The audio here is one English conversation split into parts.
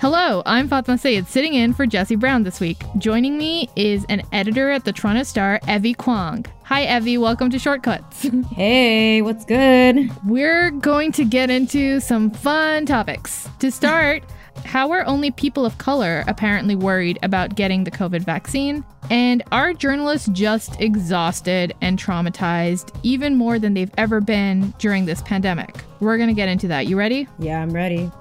Hello, I'm Fatma Sayed, sitting in for Jesse Brown this week. Joining me is an editor at the Toronto Star, Evie Kwong. Hi, Evie. Welcome to Shortcuts. Hey, what's good? We're going to get into some fun topics. To start, how are only people of color apparently worried about getting the COVID vaccine? And are journalists just exhausted and traumatized even more than they've ever been during this pandemic? We're going to get into that. You ready? Yeah, I'm ready.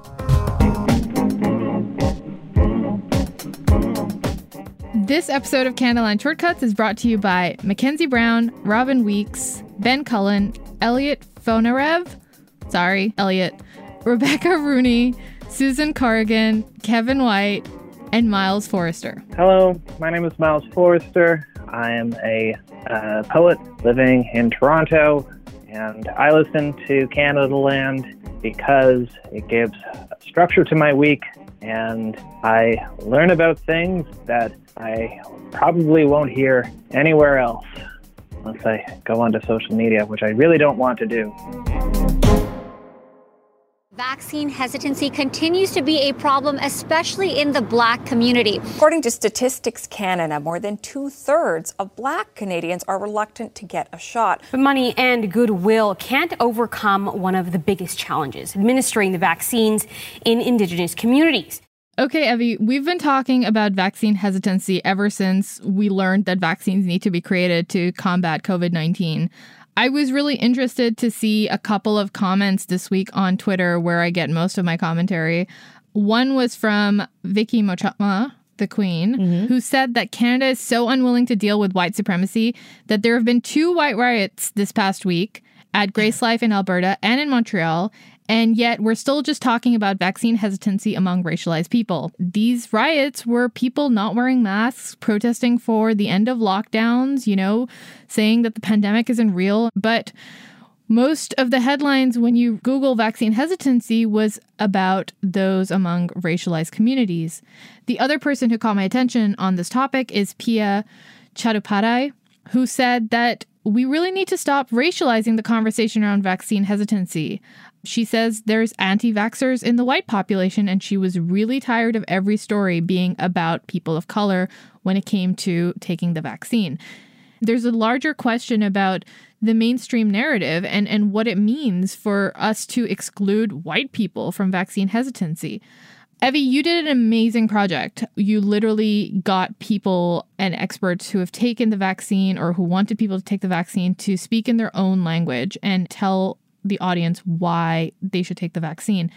This episode of Canadaland Shortcuts is brought to you by Mackenzie Brown, Robin Weeks, Ben Cullen, Elliot Fonarev, sorry, Elliot, Rebecca Rooney, Susan Corrigan, Kevin White, and Miles Forrester. Hello, my name is Miles Forrester. I am a uh, poet living in Toronto, and I listen to Canadaland because it gives structure to my week and I learn about things that I probably won't hear anywhere else unless I go onto social media, which I really don't want to do. Vaccine hesitancy continues to be a problem, especially in the black community. According to Statistics Canada, more than two thirds of black Canadians are reluctant to get a shot. But money and goodwill can't overcome one of the biggest challenges administering the vaccines in Indigenous communities. Okay, Evie, we've been talking about vaccine hesitancy ever since we learned that vaccines need to be created to combat COVID 19. I was really interested to see a couple of comments this week on Twitter where I get most of my commentary. One was from Vicky Mochama, the Queen, mm-hmm. who said that Canada is so unwilling to deal with white supremacy that there have been two white riots this past week at Grace Life in Alberta and in Montreal, and yet, we're still just talking about vaccine hesitancy among racialized people. These riots were people not wearing masks, protesting for the end of lockdowns, you know, saying that the pandemic isn't real. But most of the headlines when you Google vaccine hesitancy was about those among racialized communities. The other person who caught my attention on this topic is Pia Chattopadhyay, who said that we really need to stop racializing the conversation around vaccine hesitancy. She says there's anti vaxxers in the white population, and she was really tired of every story being about people of color when it came to taking the vaccine. There's a larger question about the mainstream narrative and, and what it means for us to exclude white people from vaccine hesitancy. Evie, you did an amazing project. You literally got people and experts who have taken the vaccine or who wanted people to take the vaccine to speak in their own language and tell the audience why they should take the vaccine.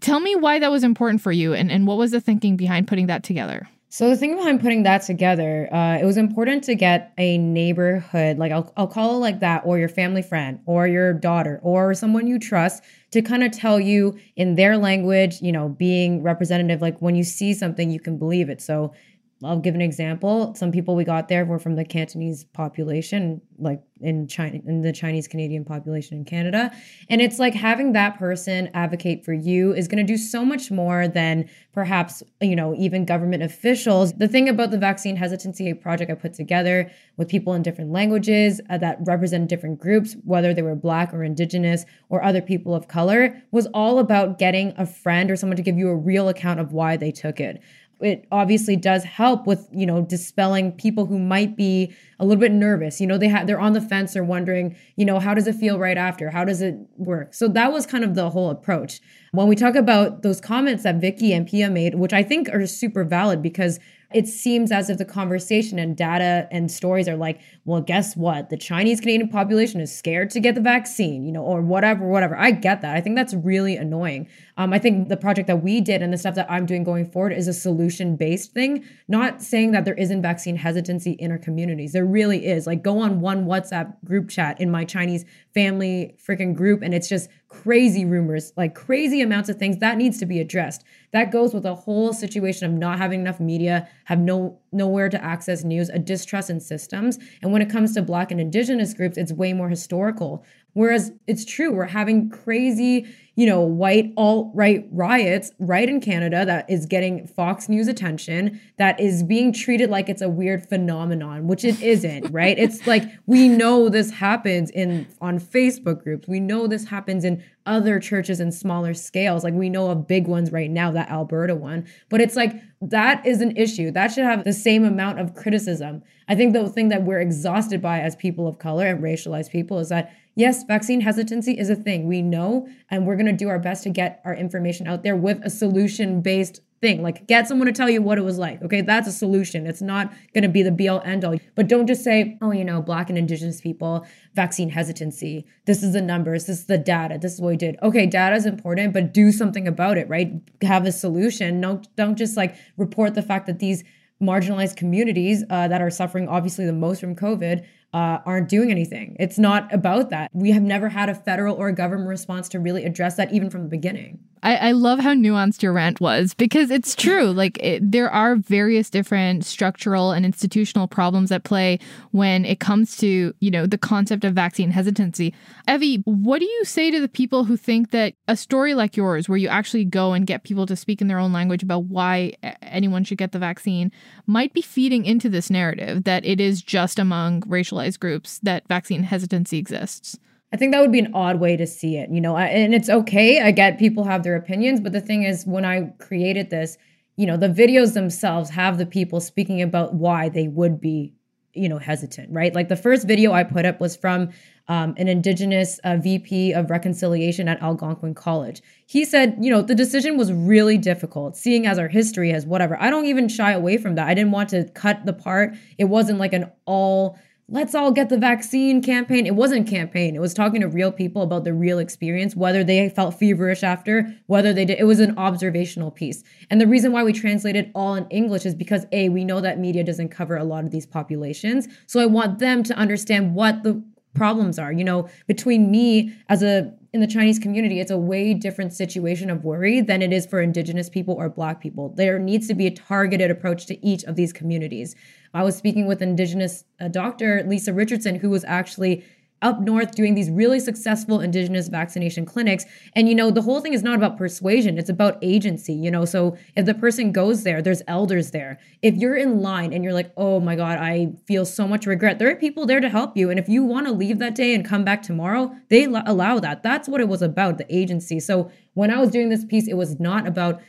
Tell me why that was important for you and, and what was the thinking behind putting that together? So the thing behind putting that together, uh, it was important to get a neighborhood, like I'll, I'll call it like that, or your family friend, or your daughter, or someone you trust to kind of tell you in their language, you know, being representative, like when you see something, you can believe it. So I'll give an example. Some people we got there were from the Cantonese population, like in China, in the Chinese Canadian population in Canada. And it's like having that person advocate for you is going to do so much more than perhaps, you know, even government officials. The thing about the vaccine hesitancy project I put together with people in different languages uh, that represent different groups, whether they were Black or Indigenous or other people of color, was all about getting a friend or someone to give you a real account of why they took it it obviously does help with you know dispelling people who might be a little bit nervous. You know they have they're on the fence they're wondering you know how does it feel right after? How does it work? So that was kind of the whole approach. When we talk about those comments that vicky and pia made which i think are super valid because it seems as if the conversation and data and stories are like, well, guess what? The Chinese Canadian population is scared to get the vaccine, you know, or whatever, whatever. I get that. I think that's really annoying. Um, I think the project that we did and the stuff that I'm doing going forward is a solution based thing, not saying that there isn't vaccine hesitancy in our communities. There really is. Like, go on one WhatsApp group chat in my Chinese family freaking group, and it's just crazy rumors, like crazy amounts of things that needs to be addressed. That goes with a whole situation of not having enough media, have no nowhere to access news, a distrust in systems. And when it comes to black and indigenous groups, it's way more historical. Whereas it's true, we're having crazy, you know, white alt right riots right in Canada that is getting Fox News attention, that is being treated like it's a weird phenomenon, which it isn't, right? It's like we know this happens in on Facebook groups. We know this happens in other churches in smaller scales. Like we know of big ones right now, that Alberta one. But it's like that is an issue. That should have the same amount of criticism. I think the thing that we're exhausted by as people of color and racialized people is that yes, vaccine hesitancy is a thing. We know, and we're going to do our best to get our information out there with a solution based thing. Like, get someone to tell you what it was like. Okay, that's a solution. It's not going to be the be all end all. But don't just say, oh, you know, Black and Indigenous people, vaccine hesitancy. This is the numbers. This is the data. This is what we did. Okay, data is important, but do something about it, right? Have a solution. Don't, don't just like report the fact that these marginalized communities uh, that are suffering obviously the most from COVID uh, aren't doing anything. It's not about that. We have never had a federal or a government response to really address that, even from the beginning. I, I love how nuanced your rant was because it's true. Like it, there are various different structural and institutional problems at play when it comes to you know the concept of vaccine hesitancy. Evie, what do you say to the people who think that a story like yours, where you actually go and get people to speak in their own language about why anyone should get the vaccine, might be feeding into this narrative that it is just among racialized groups that vaccine hesitancy exists? I think that would be an odd way to see it, you know, and it's okay. I get people have their opinions, but the thing is, when I created this, you know, the videos themselves have the people speaking about why they would be, you know, hesitant, right? Like the first video I put up was from um, an Indigenous uh, VP of Reconciliation at Algonquin College. He said, you know, the decision was really difficult, seeing as our history has whatever. I don't even shy away from that. I didn't want to cut the part. It wasn't like an all let's all get the vaccine campaign. It wasn't campaign. It was talking to real people about the real experience, whether they felt feverish after, whether they did. It was an observational piece. And the reason why we translated all in English is because A, we know that media doesn't cover a lot of these populations. So I want them to understand what the problems are. You know, between me as a in the Chinese community, it's a way different situation of worry than it is for Indigenous people or Black people. There needs to be a targeted approach to each of these communities. I was speaking with Indigenous uh, doctor Lisa Richardson, who was actually up north doing these really successful indigenous vaccination clinics. And you know the whole thing is not about persuasion. It's about agency you know? So if the person goes there there's elders there. If you're in line and you're like oh my god i feel so much regret there are people there to help you. And if you want to leave that day and come back tomorrow they allow that. That's what it was about the agency. So when i was doing this piece it was not about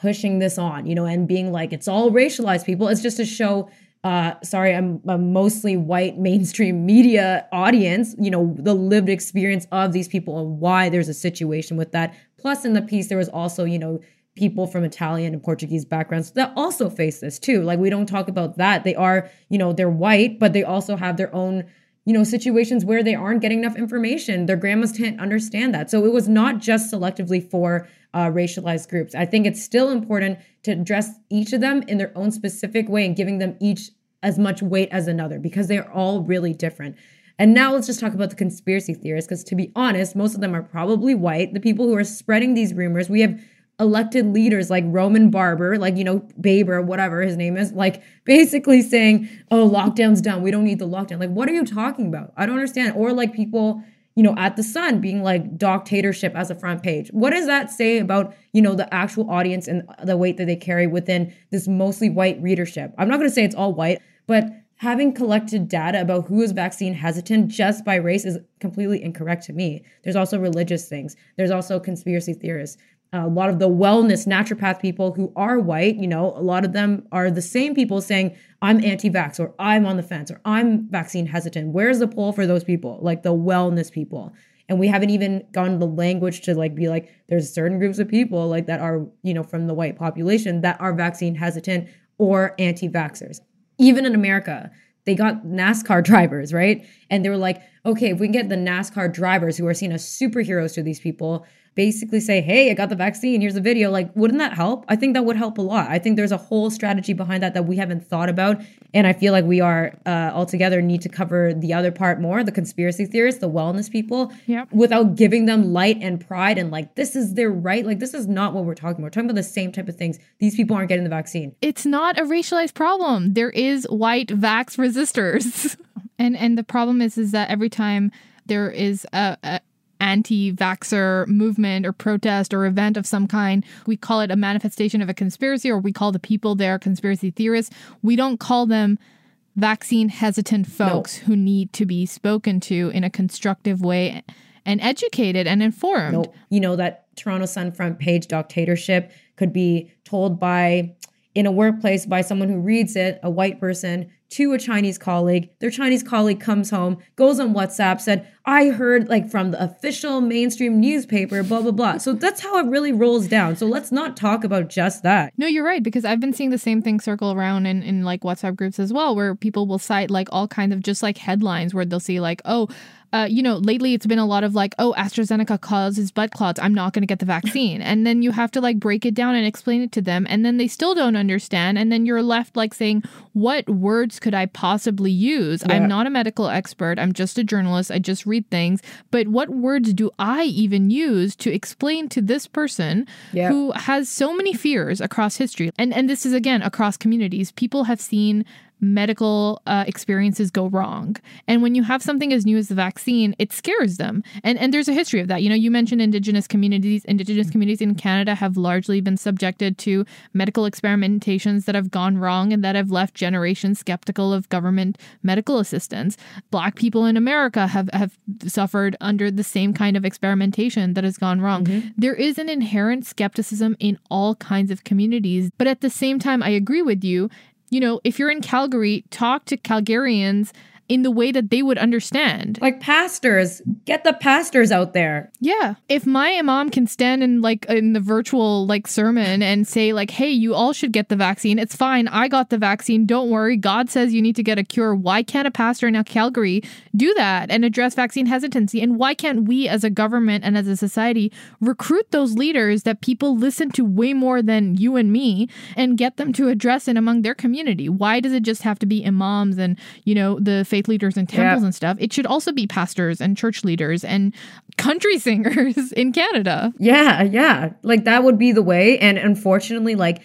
pushing this on you know and being like it's all racialized people. It's just to show uh, sorry, I'm a mostly white mainstream media audience, you know, the lived experience of these people and why there's a situation with that. Plus, in the piece, there was also, you know, people from Italian and Portuguese backgrounds that also face this too. Like, we don't talk about that. They are, you know, they're white, but they also have their own you know, situations where they aren't getting enough information. Their grandmas can't understand that. So it was not just selectively for uh, racialized groups. I think it's still important to address each of them in their own specific way and giving them each as much weight as another because they're all really different. And now let's just talk about the conspiracy theorists because to be honest, most of them are probably white. The people who are spreading these rumors, we have elected leaders like Roman Barber, like, you know, Baber, whatever his name is, like basically saying, oh, lockdown's done. We don't need the lockdown. Like, what are you talking about? I don't understand. Or like people, you know, at the Sun being like dictatorship as a front page. What does that say about, you know, the actual audience and the weight that they carry within this mostly white readership? I'm not going to say it's all white, but having collected data about who is vaccine hesitant just by race is completely incorrect to me. There's also religious things. There's also conspiracy theorists a lot of the wellness naturopath people who are white, you know, a lot of them are the same people saying, I'm anti vax or I'm on the fence or I'm vaccine hesitant. Where's the poll for those people? Like the wellness people. And we haven't even gotten the language to like be like, there's certain groups of people like that are, you know, from the white population that are vaccine hesitant or anti vaxxers. Even in America, they got NASCAR drivers, right? And they were like, okay, if we can get the NASCAR drivers who are seen as superheroes to these people, basically say, hey, I got the vaccine, here's a video, like, wouldn't that help? I think that would help a lot. I think there's a whole strategy behind that that we haven't thought about. And I feel like we are uh, altogether need to cover the other part more the conspiracy theorists, the wellness people, yep. without giving them light and pride and like, this is their right. Like, this is not what we're talking about. We're talking about the same type of things. These people aren't getting the vaccine. It's not a racialized problem. There is white vax resistors. and and the problem is is that every time there is a, a anti vaxxer movement or protest or event of some kind. We call it a manifestation of a conspiracy, or we call the people there conspiracy theorists. We don't call them vaccine hesitant folks no. who need to be spoken to in a constructive way and educated and informed. No. You know, that Toronto Sun front page dictatorship could be told by in a workplace by someone who reads it, a white person, to a Chinese colleague. Their Chinese colleague comes home, goes on WhatsApp, said, I heard like from the official mainstream newspaper, blah, blah, blah. So that's how it really rolls down. So let's not talk about just that. No, you're right, because I've been seeing the same thing circle around in, in like WhatsApp groups as well, where people will cite like all kinds of just like headlines where they'll see like, oh, uh, you know, lately it's been a lot of like, oh, AstraZeneca causes blood clots. I'm not going to get the vaccine. and then you have to like break it down and explain it to them. And then they still don't understand. And then you're left like saying, what words could I possibly use? Yeah. I'm not a medical expert. I'm just a journalist. I just read things. But what words do I even use to explain to this person who has so many fears across history? And, and this is again across communities. People have seen medical uh, experiences go wrong. And when you have something as new as the vaccine, it scares them. And and there's a history of that. You know, you mentioned indigenous communities. Indigenous communities in Canada have largely been subjected to medical experimentations that have gone wrong and that have left generations skeptical of government medical assistance. Black people in America have have suffered under the same kind of experimentation that has gone wrong. Mm-hmm. There is an inherent skepticism in all kinds of communities, but at the same time I agree with you you know, if you're in Calgary, talk to Calgarians in the way that they would understand. Like pastors, get the pastors out there. Yeah. If my imam can stand in like in the virtual like sermon and say like, "Hey, you all should get the vaccine. It's fine. I got the vaccine. Don't worry. God says you need to get a cure." Why can't a pastor in Calgary do that and address vaccine hesitancy? And why can't we as a government and as a society recruit those leaders that people listen to way more than you and me and get them to address it among their community? Why does it just have to be imams and, you know, the faith leaders in temples yeah. and stuff. It should also be pastors and church leaders and country singers in Canada. Yeah, yeah. Like that would be the way. And unfortunately, like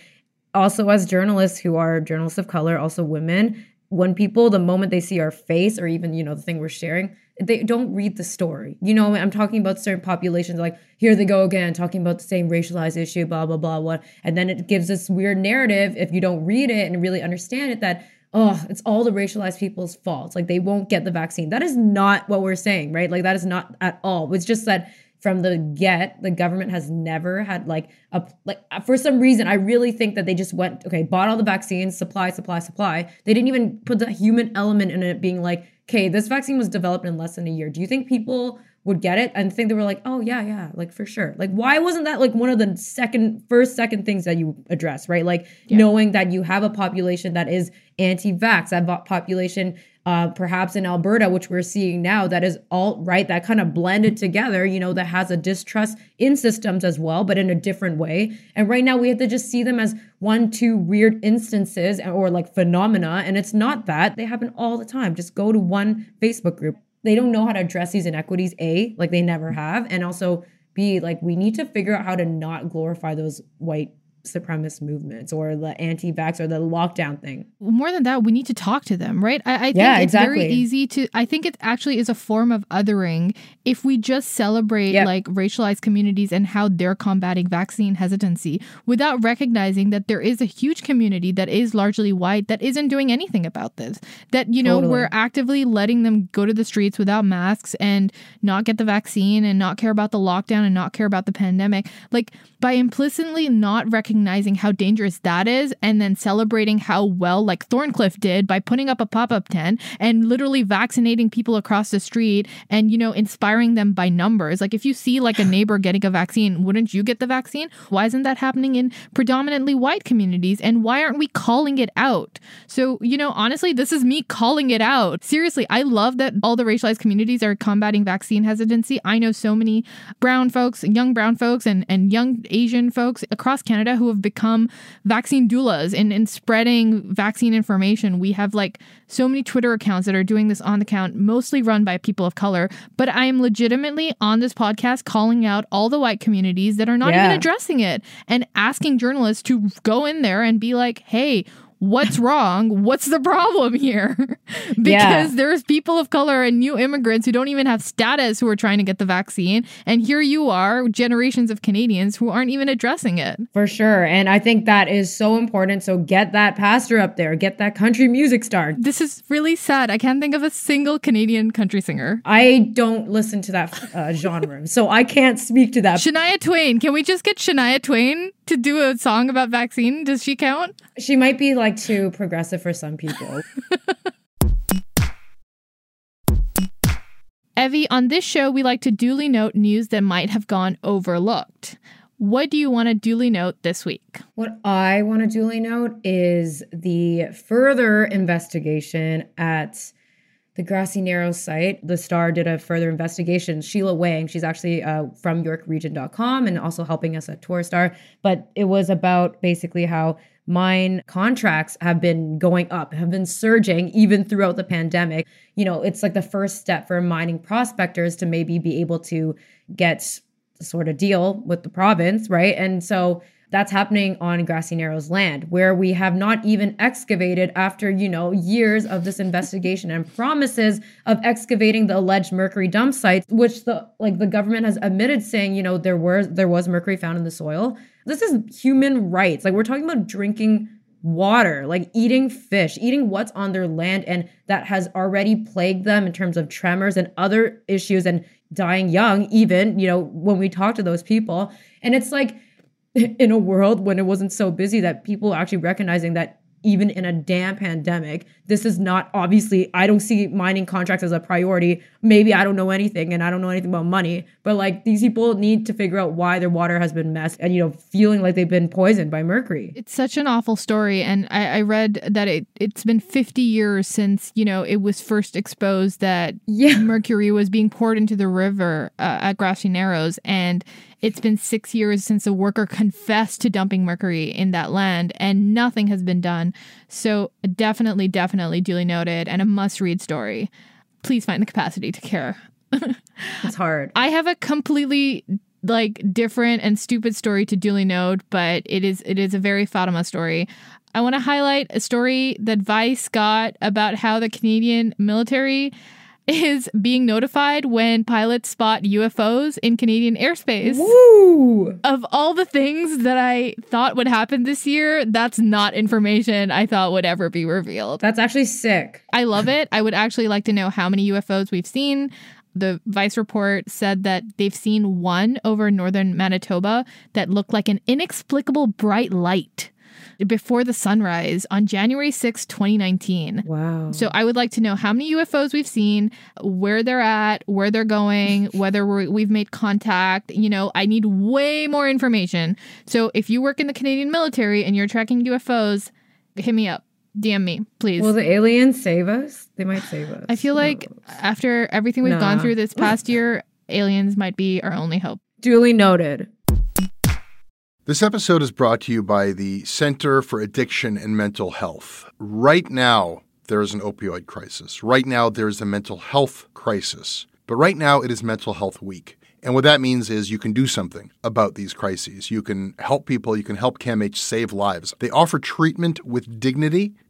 also as journalists who are journalists of color, also women, when people, the moment they see our face or even, you know, the thing we're sharing, they don't read the story. You know, I'm talking about certain populations, like here they go again, talking about the same racialized issue, blah, blah, blah, what. And then it gives this weird narrative, if you don't read it and really understand it, that oh, it's all the racialized people's fault. Like they won't get the vaccine. That is not what we're saying, right? Like that is not at all. It's just that from the get, the government has never had like a like uh, for some reason. I really think that they just went okay, bought all the vaccines, supply, supply, supply. They didn't even put the human element in it, being like, okay, this vaccine was developed in less than a year. Do you think people would get it and think they were like, oh yeah, yeah, like for sure. Like why wasn't that like one of the second, first, second things that you address, right? Like yeah. knowing that you have a population that is anti-vax, that population uh, perhaps in Alberta, which we're seeing now, that is alt right, that kind of blended together, you know, that has a distrust in systems as well, but in a different way. And right now we have to just see them as one, two weird instances or like phenomena. And it's not that. They happen all the time. Just go to one Facebook group. They don't know how to address these inequities, A, like they never have. And also, B, like we need to figure out how to not glorify those white supremacist movements or the anti-vax or the lockdown thing. More than that, we need to talk to them, right? I, I think yeah, it's exactly. very easy to. I think it actually is a form of othering if we just celebrate yep. like racialized communities and how they're combating vaccine hesitancy without recognizing that there is a huge community that is largely white that isn't doing anything about this. That you know totally. we're actively letting them go to the streets without masks and not get the vaccine and not care about the lockdown and not care about the pandemic. Like by implicitly not recognizing how dangerous that is and then celebrating how well like Thorncliffe did by putting up a pop-up tent and literally vaccinating people across the street and you know inspiring them by numbers. Like if you see like a neighbor getting a vaccine wouldn't you get the vaccine? Why isn't that happening in predominantly white communities? And why aren't we calling it out? So you know honestly this is me calling it out. Seriously I love that all the racialized communities are combating vaccine hesitancy. I know so many brown folks young brown folks and and young Asian folks across Canada who have become vaccine doulas and, in spreading vaccine information. We have like so many Twitter accounts that are doing this on the count, mostly run by people of color. But I am legitimately on this podcast calling out all the white communities that are not yeah. even addressing it and asking journalists to go in there and be like, hey, what's wrong? What's the problem here? because yeah. there's people of color and new immigrants who don't even have status who are trying to get the vaccine. And here you are, generations of Canadians who aren't even addressing it. For sure. And I think that is so important. So get that pastor up there, get that country music star. This is really sad. I can't think of a single Canadian country singer. I don't listen to that uh, genre. so I can't speak to that. Shania Twain. Can we just get Shania Twain to do a song about vaccine? Does she count? She might be like too progressive for some people. Evie, on this show, we like to duly note news that might have gone overlooked. What do you want to duly note this week? What I want to duly note is the further investigation at the Grassy Narrows site. The Star did a further investigation. Sheila Wang, she's actually uh, from YorkRegion.com and also helping us at Torstar. But it was about basically how mine contracts have been going up, have been surging even throughout the pandemic. You know, it's like the first step for mining prospectors to maybe be able to get sort of deal with the province, right? And so that's happening on Grassy Narrows land, where we have not even excavated after, you know, years of this investigation and promises of excavating the alleged mercury dump sites, which the like the government has admitted saying, you know, there were there was mercury found in the soil. This is human rights. Like we're talking about drinking water, like eating fish, eating what's on their land, and that has already plagued them in terms of tremors and other issues and dying young, even, you know, when we talk to those people. And it's like in a world when it wasn't so busy that people actually recognizing that even in a damn pandemic. This is not obviously, I don't see mining contracts as a priority. Maybe I don't know anything and I don't know anything about money, but like these people need to figure out why their water has been messed and, you know, feeling like they've been poisoned by mercury. It's such an awful story. And I, I read that it, it's been 50 years since, you know, it was first exposed that yeah. mercury was being poured into the river uh, at Grassy Narrows. And it's been six years since a worker confessed to dumping mercury in that land, and nothing has been done. So, definitely, definitely duly noted and a must read story. Please find the capacity to care. it's hard. I have a completely like different and stupid story to duly note, but it is it is a very Fatima story. I want to highlight a story that Vice got about how the Canadian military is being notified when pilots spot UFOs in Canadian airspace. Woo! Of all the things that I thought would happen this year, that's not information I thought would ever be revealed. That's actually sick. I love it. I would actually like to know how many UFOs we've seen. The Vice report said that they've seen one over northern Manitoba that looked like an inexplicable bright light before the sunrise on January 6, 2019. Wow. So I would like to know how many UFOs we've seen, where they're at, where they're going, whether we have made contact. You know, I need way more information. So if you work in the Canadian military and you're tracking UFOs, hit me up DM me, please. Will the aliens save us? They might save us. I feel like knows? after everything we've gone through this past year, aliens might be our only hope. duly noted. This episode is brought to you by the Center for Addiction and Mental Health. Right now, there is an opioid crisis. Right now, there is a mental health crisis. But right now, it is Mental Health Week. And what that means is you can do something about these crises. You can help people, you can help CAMH save lives. They offer treatment with dignity,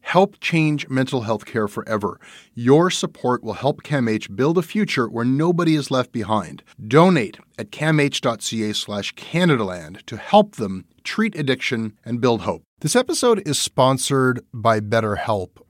Help change mental health care forever. Your support will help CAMH build a future where nobody is left behind. Donate at camh.ca slash Canadaland to help them treat addiction and build hope. This episode is sponsored by BetterHelp.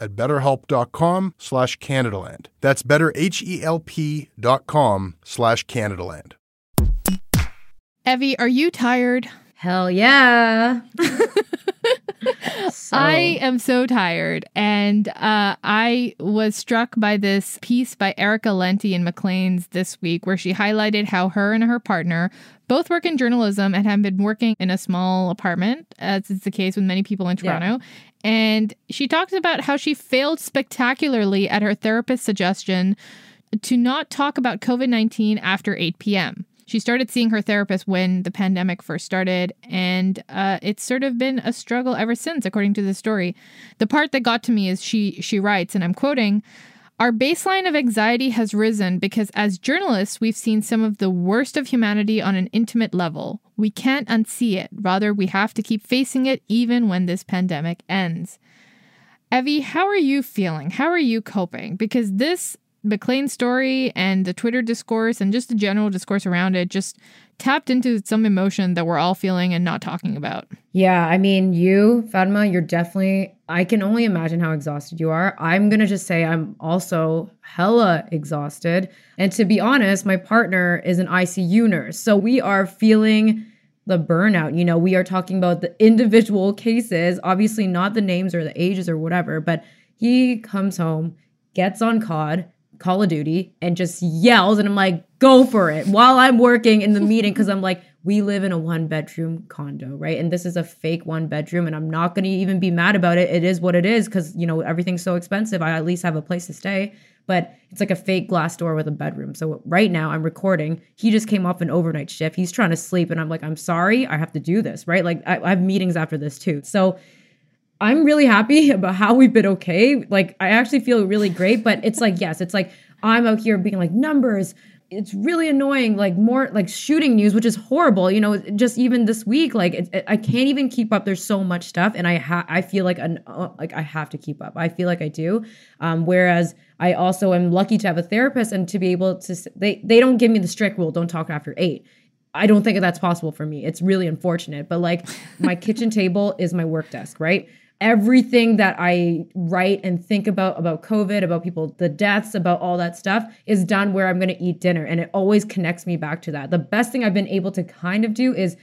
at betterhelp.com slash Canadaland. That's betterhelp.com slash Canadaland. Evie, are you tired? Hell yeah. So- I am so tired. And uh, I was struck by this piece by Erica Lenti in Maclean's this week, where she highlighted how her and her partner both work in journalism and have been working in a small apartment, as is the case with many people in Yeah. Toronto. And she talks about how she failed spectacularly at her therapist's suggestion to not talk about COVID 19 after 8 p.m. She started seeing her therapist when the pandemic first started, and uh, it's sort of been a struggle ever since, according to the story. The part that got to me is she she writes, and I'm quoting. Our baseline of anxiety has risen because, as journalists, we've seen some of the worst of humanity on an intimate level. We can't unsee it. Rather, we have to keep facing it even when this pandemic ends. Evie, how are you feeling? How are you coping? Because this Maclean story and the Twitter discourse and just the general discourse around it just tapped into some emotion that we're all feeling and not talking about. Yeah, I mean, you, Fatima, you're definitely, I can only imagine how exhausted you are. I'm going to just say I'm also hella exhausted. And to be honest, my partner is an ICU nurse. So we are feeling the burnout. You know, we are talking about the individual cases, obviously not the names or the ages or whatever, but he comes home, gets on COD, Call of Duty, and just yells. And I'm like, go for it while I'm working in the meeting because I'm like, we live in a one bedroom condo, right? And this is a fake one bedroom, and I'm not going to even be mad about it. It is what it is because, you know, everything's so expensive. I at least have a place to stay, but it's like a fake glass door with a bedroom. So right now I'm recording. He just came off an overnight shift. He's trying to sleep, and I'm like, I'm sorry, I have to do this, right? Like, I, I have meetings after this too. So, I'm really happy about how we've been okay. Like, I actually feel really great, but it's like, yes, it's like I'm out here being like numbers. It's really annoying, like more like shooting news, which is horrible. You know, just even this week, like it, it- I can't even keep up. There's so much stuff, and I ha- I feel like an uh, like I have to keep up. I feel like I do. Um, whereas I also am lucky to have a therapist and to be able to. They they don't give me the strict rule, don't talk after eight. I don't think that's possible for me. It's really unfortunate. But like my kitchen table is my work desk, right? Everything that I write and think about about COVID, about people, the deaths, about all that stuff is done where I'm going to eat dinner. And it always connects me back to that. The best thing I've been able to kind of do is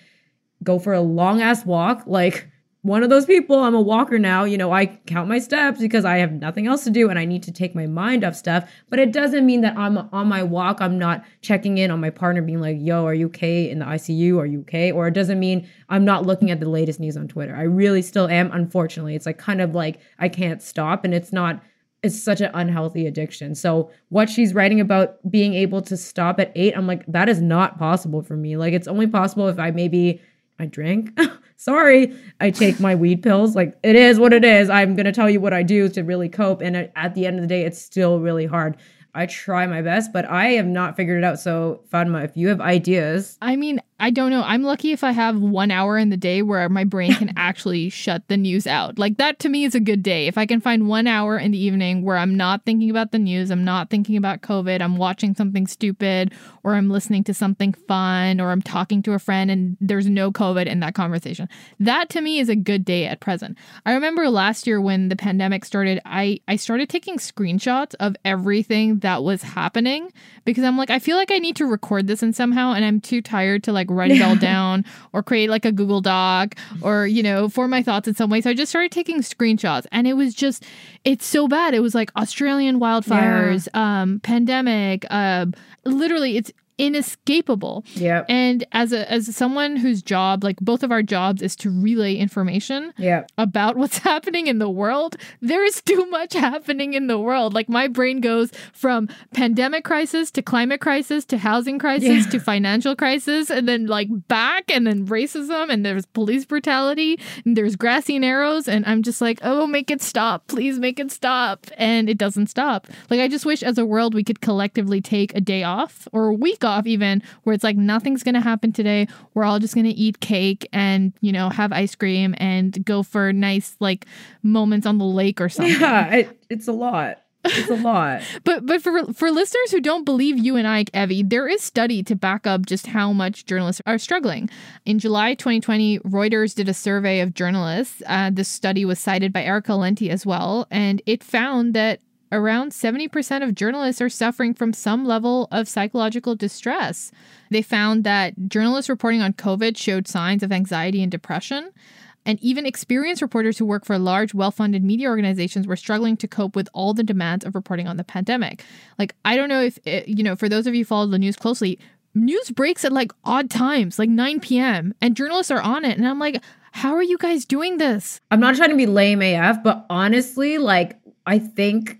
go for a long ass walk, like one of those people. I'm a walker now. You know, I count my steps because I have nothing else to do and I need to take my mind off stuff. But it doesn't mean that I'm on my walk, I'm not checking in on my partner, being like, yo, are you okay in the ICU? Are you okay? Or it doesn't mean I'm not looking at the latest news on Twitter. I really still am, unfortunately. It's like kind of like I can't stop and it's not it's such an unhealthy addiction. So what she's writing about being able to stop at eight, I'm like, that is not possible for me. Like it's only possible if I maybe I drink. Sorry, I take my weed pills. Like it is what it is. I'm gonna tell you what I do to really cope. And at the end of the day, it's still really hard. I try my best, but I have not figured it out. So, Fatma, if you have ideas. I mean, I don't know. I'm lucky if I have one hour in the day where my brain can actually shut the news out. Like, that to me is a good day. If I can find one hour in the evening where I'm not thinking about the news, I'm not thinking about COVID, I'm watching something stupid, or I'm listening to something fun, or I'm talking to a friend and there's no COVID in that conversation. That to me is a good day at present. I remember last year when the pandemic started, I, I started taking screenshots of everything that was happening because I'm like, I feel like I need to record this and somehow, and I'm too tired to like write it all down or create like a Google Doc or, you know, for my thoughts in some way. So I just started taking screenshots and it was just, it's so bad. It was like Australian wildfires, yeah. um, pandemic, uh, literally, it's inescapable. Yeah. And as a as someone whose job, like both of our jobs is to relay information yeah. about what's happening in the world, there is too much happening in the world. Like my brain goes from pandemic crisis to climate crisis to housing crisis yeah. to financial crisis and then like back and then racism and there's police brutality and there's grassy narrows and I'm just like, "Oh, make it stop. Please make it stop." And it doesn't stop. Like I just wish as a world we could collectively take a day off or a week off even where it's like nothing's going to happen today. We're all just going to eat cake and, you know, have ice cream and go for nice like moments on the lake or something. Yeah, it, it's a lot. It's a lot. but but for for listeners who don't believe you and I, Evie, there is study to back up just how much journalists are struggling. In July 2020, Reuters did a survey of journalists. Uh, this study was cited by Erica Lenti as well, and it found that around 70% of journalists are suffering from some level of psychological distress. They found that journalists reporting on COVID showed signs of anxiety and depression. And even experienced reporters who work for large, well funded media organizations were struggling to cope with all the demands of reporting on the pandemic. Like, I don't know if, it, eh, you know, for those of you who follow the news closely, news breaks at like odd times, like 9 p.m., and journalists are on it. And I'm like, how are you guys doing this? I'm not trying to be lame AF, but honestly, like, I think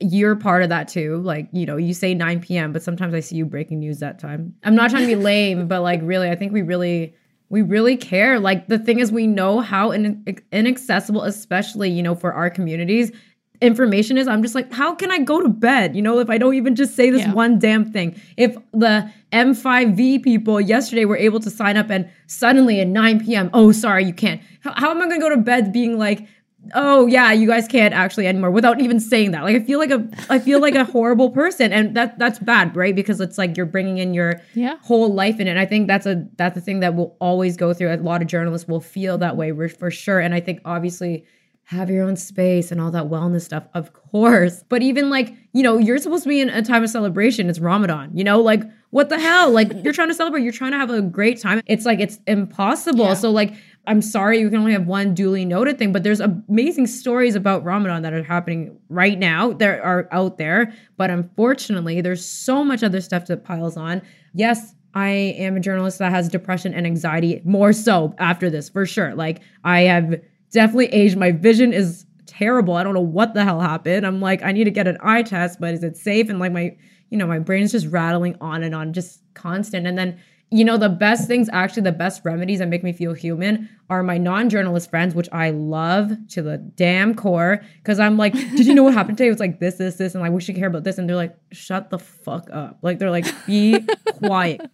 you're part of that too. Like, you know, you say 9 p.m., but sometimes I see you breaking news that time. I'm not trying to be lame, but like, really, I think we really, we really care. Like, the thing is, we know how in- inaccessible, especially, you know, for our communities, information is. I'm just like, how can I go to bed? You know, if I don't even just say this yeah. one damn thing. If the M5V people yesterday were able to sign up and suddenly at 9 p.m., oh, sorry, you can't. How, how am I going to go to bed being like, oh yeah you guys can't actually anymore without even saying that. Like i feel like a i feel like a horrible person and that that's bad right? Because it's like you're bringing in your yeah. whole life in it. And i think that's a that's the thing that will always go through. A lot of journalists will feel that way for sure. And i think obviously have your own space and all that wellness stuff of course. But even like you know you're supposed to be in a time of celebration. It's ramadan you know? Like what the hell? Like you're trying to celebrate. You're trying to have a great time. It's like it's impossible. Yeah. so like I'm sorry you can only have one duly noted thing, but there's amazing stories about Ramadan that are happening right now that are out there. But unfortunately, there's so much other stuff that piles on. Yes, I am a journalist that has depression and anxiety more so after this, for sure. Like, I have definitely aged. My vision is terrible. I don't know what the hell happened. I'm like, I need to get an eye test, but is it safe? And like, my, you know, my brain is just rattling on and on, just constant. And then you know, the best things, actually, the best remedies that make me feel human are my non journalist friends, which I love to the damn core. Cause I'm like, did you know what happened today? It was like this, this, this. And like, we should care about this. And they're like, shut the fuck up. Like, they're like, be quiet.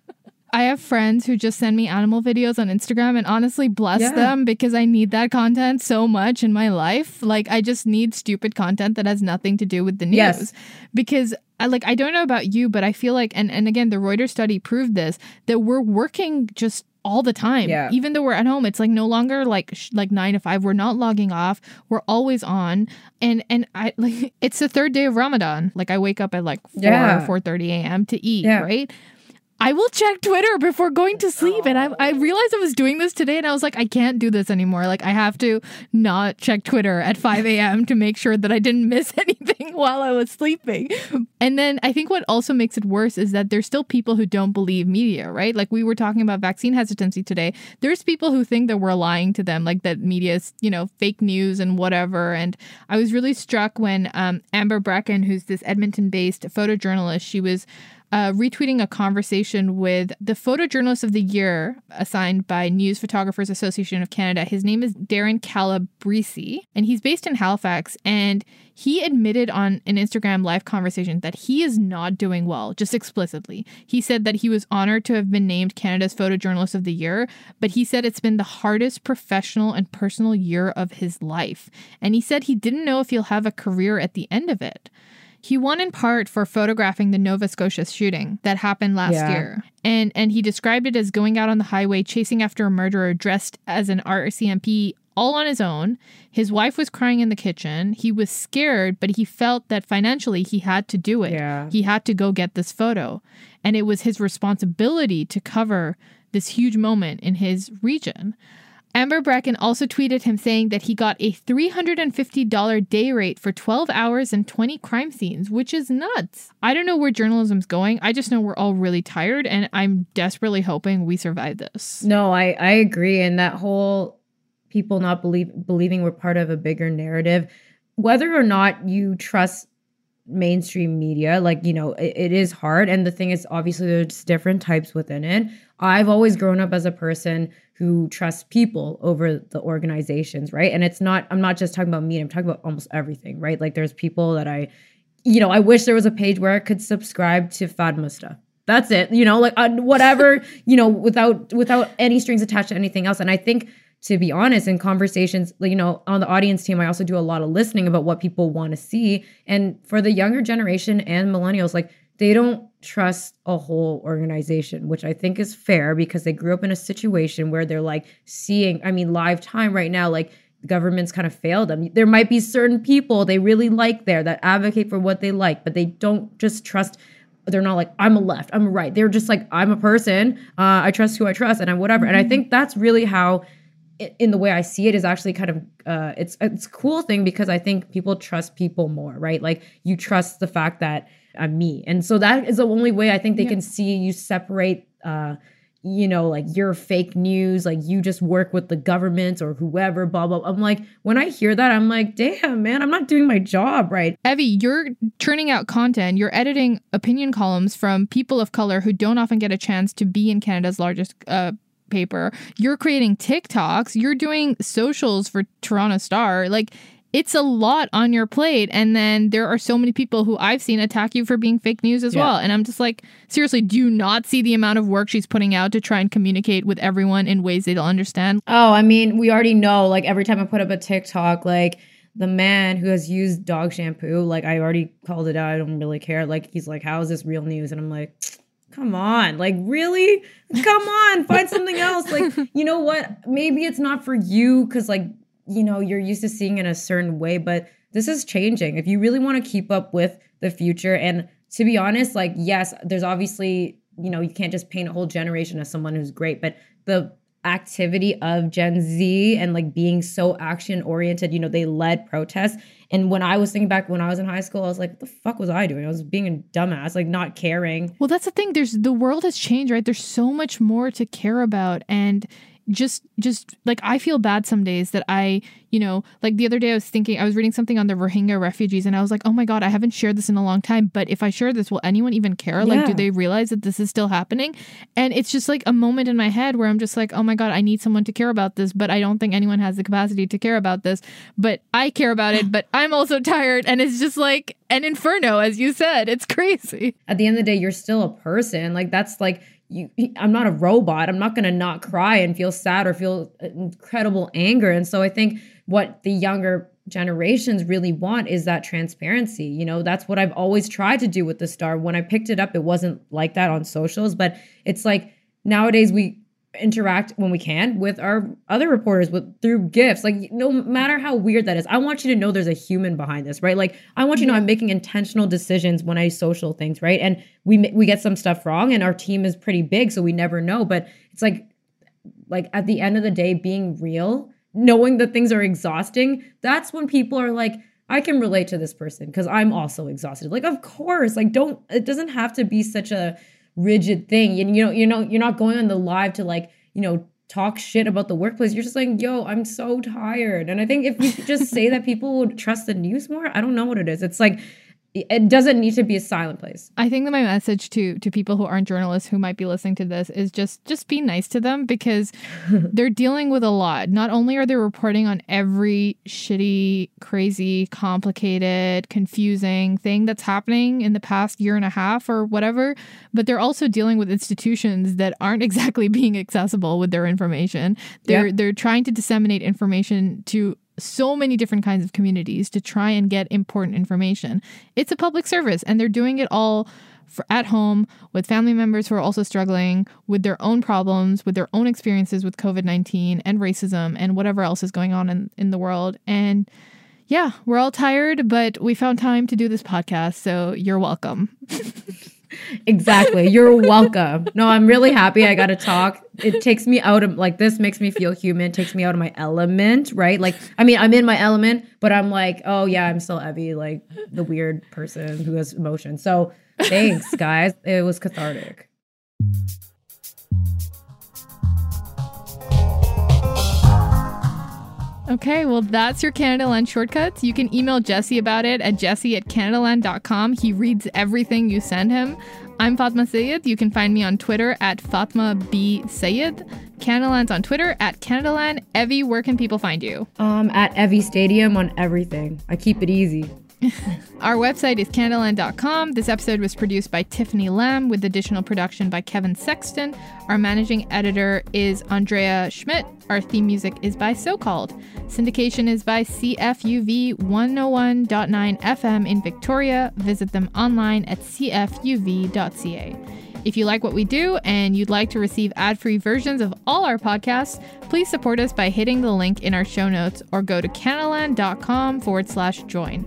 I have friends who just send me animal videos on Instagram and honestly bless yeah. them because I need that content so much in my life. Like I just need stupid content that has nothing to do with the news. Yes. Because I, like I don't know about you, but I feel like and and again the Reuters study proved this that we're working just all the time. Yeah. Even though we're at home, it's like no longer like sh- like 9 to 5. We're not logging off. We're always on. And and I like it's the third day of Ramadan. Like I wake up at like 4 yeah. 4:30 a.m. to eat, yeah. right? I will check Twitter before going to sleep. And I, I realized I was doing this today and I was like, I can't do this anymore. Like, I have to not check Twitter at 5 a.m. to make sure that I didn't miss anything while I was sleeping. And then I think what also makes it worse is that there's still people who don't believe media, right? Like, we were talking about vaccine hesitancy today. There's people who think that we're lying to them, like that media is, you know, fake news and whatever. And I was really struck when um, Amber Bracken, who's this Edmonton based photojournalist, she was uh, retweeting a conversation with the photojournalist of the year assigned by News Photographers Association of Canada. His name is Darren Calabrese, and he's based in Halifax. And he admitted on an Instagram live conversation that he is not doing well, just explicitly. He said that he was honored to have been named Canada's Photojournalist of the Year, but he said it's been the hardest professional and personal year of his life. And he said he didn't know if he'll have a career at the end of it. He won in part for photographing the Nova Scotia shooting that happened last yeah. year. And and he described it as going out on the highway chasing after a murderer dressed as an RCMP all on his own. His wife was crying in the kitchen. He was scared, but he felt that financially he had to do it. Yeah. He had to go get this photo. And it was his responsibility to cover this huge moment in his region. Amber Bracken also tweeted him saying that he got a $350 day rate for 12 hours and 20 crime scenes, which is nuts. I don't know where journalism's going. I just know we're all really tired and I'm desperately hoping we survive this. No, I, I agree. And that whole people not believe believing we're part of a bigger narrative, whether or not you trust mainstream media like you know it, it is hard. And the thing is obviously there's different types within it. I've always grown up as a person who trusts people over the organizations right? And it's not i'm not just talking about me i'm talking about almost everything right? Like there's people that i you know i wish there was a page where i could subscribe to stuff that's it you know like uh, whatever you know without without any strings attached to anything else. And i think to be honest, in conversations, you know, on the audience team, I also do a lot of listening about what people want to see. And for the younger generation and millennials, like they don't trust a whole organization, which I think is fair because they grew up in a situation where they're like seeing, I mean, live time right now, like governments kind of failed them. There might be certain people they really like there that advocate for what they like, but they don't just trust they're not like i'm a left i'm a right they're just like i'm a person uh, i trust who i trust and i'm whatever and i mm-hmm. think that's really how in the way I see it is actually kind of uh, it's it's a cool thing because I think people trust people more, right? Like you trust the fact that I'm me, and so that is the only way I think they yeah. can see you separate. Uh, you know, like you're fake news, like you just work with the government or whoever, blah, blah. I'm like, when I hear that, I'm like, damn, man, I'm not doing my job right. Evie, you're churning out content, you're editing opinion columns from people of color who don't often get a chance to be in Canada's largest uh, paper. You're creating TikToks. You're doing socials for Toronto Star. Like, it's a lot on your plate. And then there are so many people who I've seen attack you for being fake news as yeah. well. And I'm just like, seriously, do you not see the amount of work she's putting out to try and communicate with everyone in ways they'll understand? Oh, I mean, we already know, like, every time I put up a TikTok, like, the man who has used dog shampoo, like, I already called it out. I don't really care. Like, he's like, how is this real news? And I'm like, come on like really? Come on find something else. Like you know what? Maybe it's not for you because like you know you're used to seeing in a certain way but this is changing. If you really want to keep up with the future and to be honest like yes there's obviously you know you can't just paint a whole generation as someone who's great but the activity of Gen Z and like being so action oriented. You know, they led protests. And when I was thinking back when I was in high school, I was like, what the fuck was I doing? I was being a dumbass, like not caring. Well, that's the thing. There's the world has changed, right? There's so much more to care about. And just just like I feel bad some days that I, you know, like the other day I was thinking I was reading something on the Rohingya refugees and I was like, "Oh my god, I haven't shared this in a long time, but if I share this, will anyone even care? Yeah. Like do they realize that this is still happening?" And it's just like a moment in my head where I'm just like, "Oh my god, I need someone to care about this, but I don't think anyone has the capacity to care about this, but I care about it, but I'm also tired." And it's just like an inferno as you said. It's crazy. At the end of the day, you're still a person. Like that's like you i'm not a robot. I'm not going to not cry and feel sad or feel uh, incredible anger. And so i think what the younger generations really want is that transparency. You know that's what i've always tried to do with the star. When i picked it up it wasn't like that on socials but it's like nowadays we interact when we can with our other reporters with through gifts. Like no matter how weird that is i want you to know there's a human behind this right? Like i want you to know i'm making intentional decisions when i social things right? And we we get some stuff wrong and our team is pretty big so we never know. But it's like like at the end of the day being real knowing that things are exhausting that's when people are like I can relate to this person because I'm also exhausted. Like, of course, like don't it doesn't have to be such a rigid thing. And you know, you know, you're not going on the live to like, you know, talk shit about the workplace. You're just like, yo, I'm so tired. And I think if you just say that people would trust the news more, I don't know what it is. It's like it doesn't need to be a silent place. I think that my message to to people who aren't journalists who might be listening to this is just just be nice to them because they're dealing with a lot. Not only are they reporting on every shitty, crazy, complicated, confusing thing that's happening in the past year and a half or whatever, but they're also dealing with institutions that aren't exactly being accessible with their information. They're yep. they're trying to disseminate information to so many different kinds of communities to try and get important information. It's a public service, and they're doing it all at home with family members who are also struggling with their own problems, with their own experiences with COVID 19 and racism and whatever else is going on in, in the world. And yeah, we're all tired, but we found time to do this podcast, so you're welcome. exactly. You're welcome. No, I'm really happy I got to talk. It takes me out of like this makes me feel human, takes me out of my element, right? Like I mean, I'm in my element, but I'm like, oh yeah, I'm still Evie, like the weird person who has emotion. So, thanks guys. It was cathartic. Okay, well, that's your Canadaland shortcuts. You can email Jesse about it at jesse at canadaland.com. He reads everything you send him. I'm Fatima Syed. You can find me on Twitter at Fatima B. Syed. Canadaland's on Twitter at Canadaland. Evie, where can people find you? Um, at Evie Stadium on everything. I keep it easy. Our website is canadaland.com. This episode was produced by Tiffany Lamb with additional production by Kevin Sexton. Our managing editor is Andrea Schmidt. Our theme music is by Socalled. Syndication is by CFUV 101.9 FM in Victoria. Visit them online at cfuv.ca. If you like what we do and you'd like to receive ad free versions of all our podcasts, please support us by hitting the link in our show notes or go to canadaland.com forward slash join.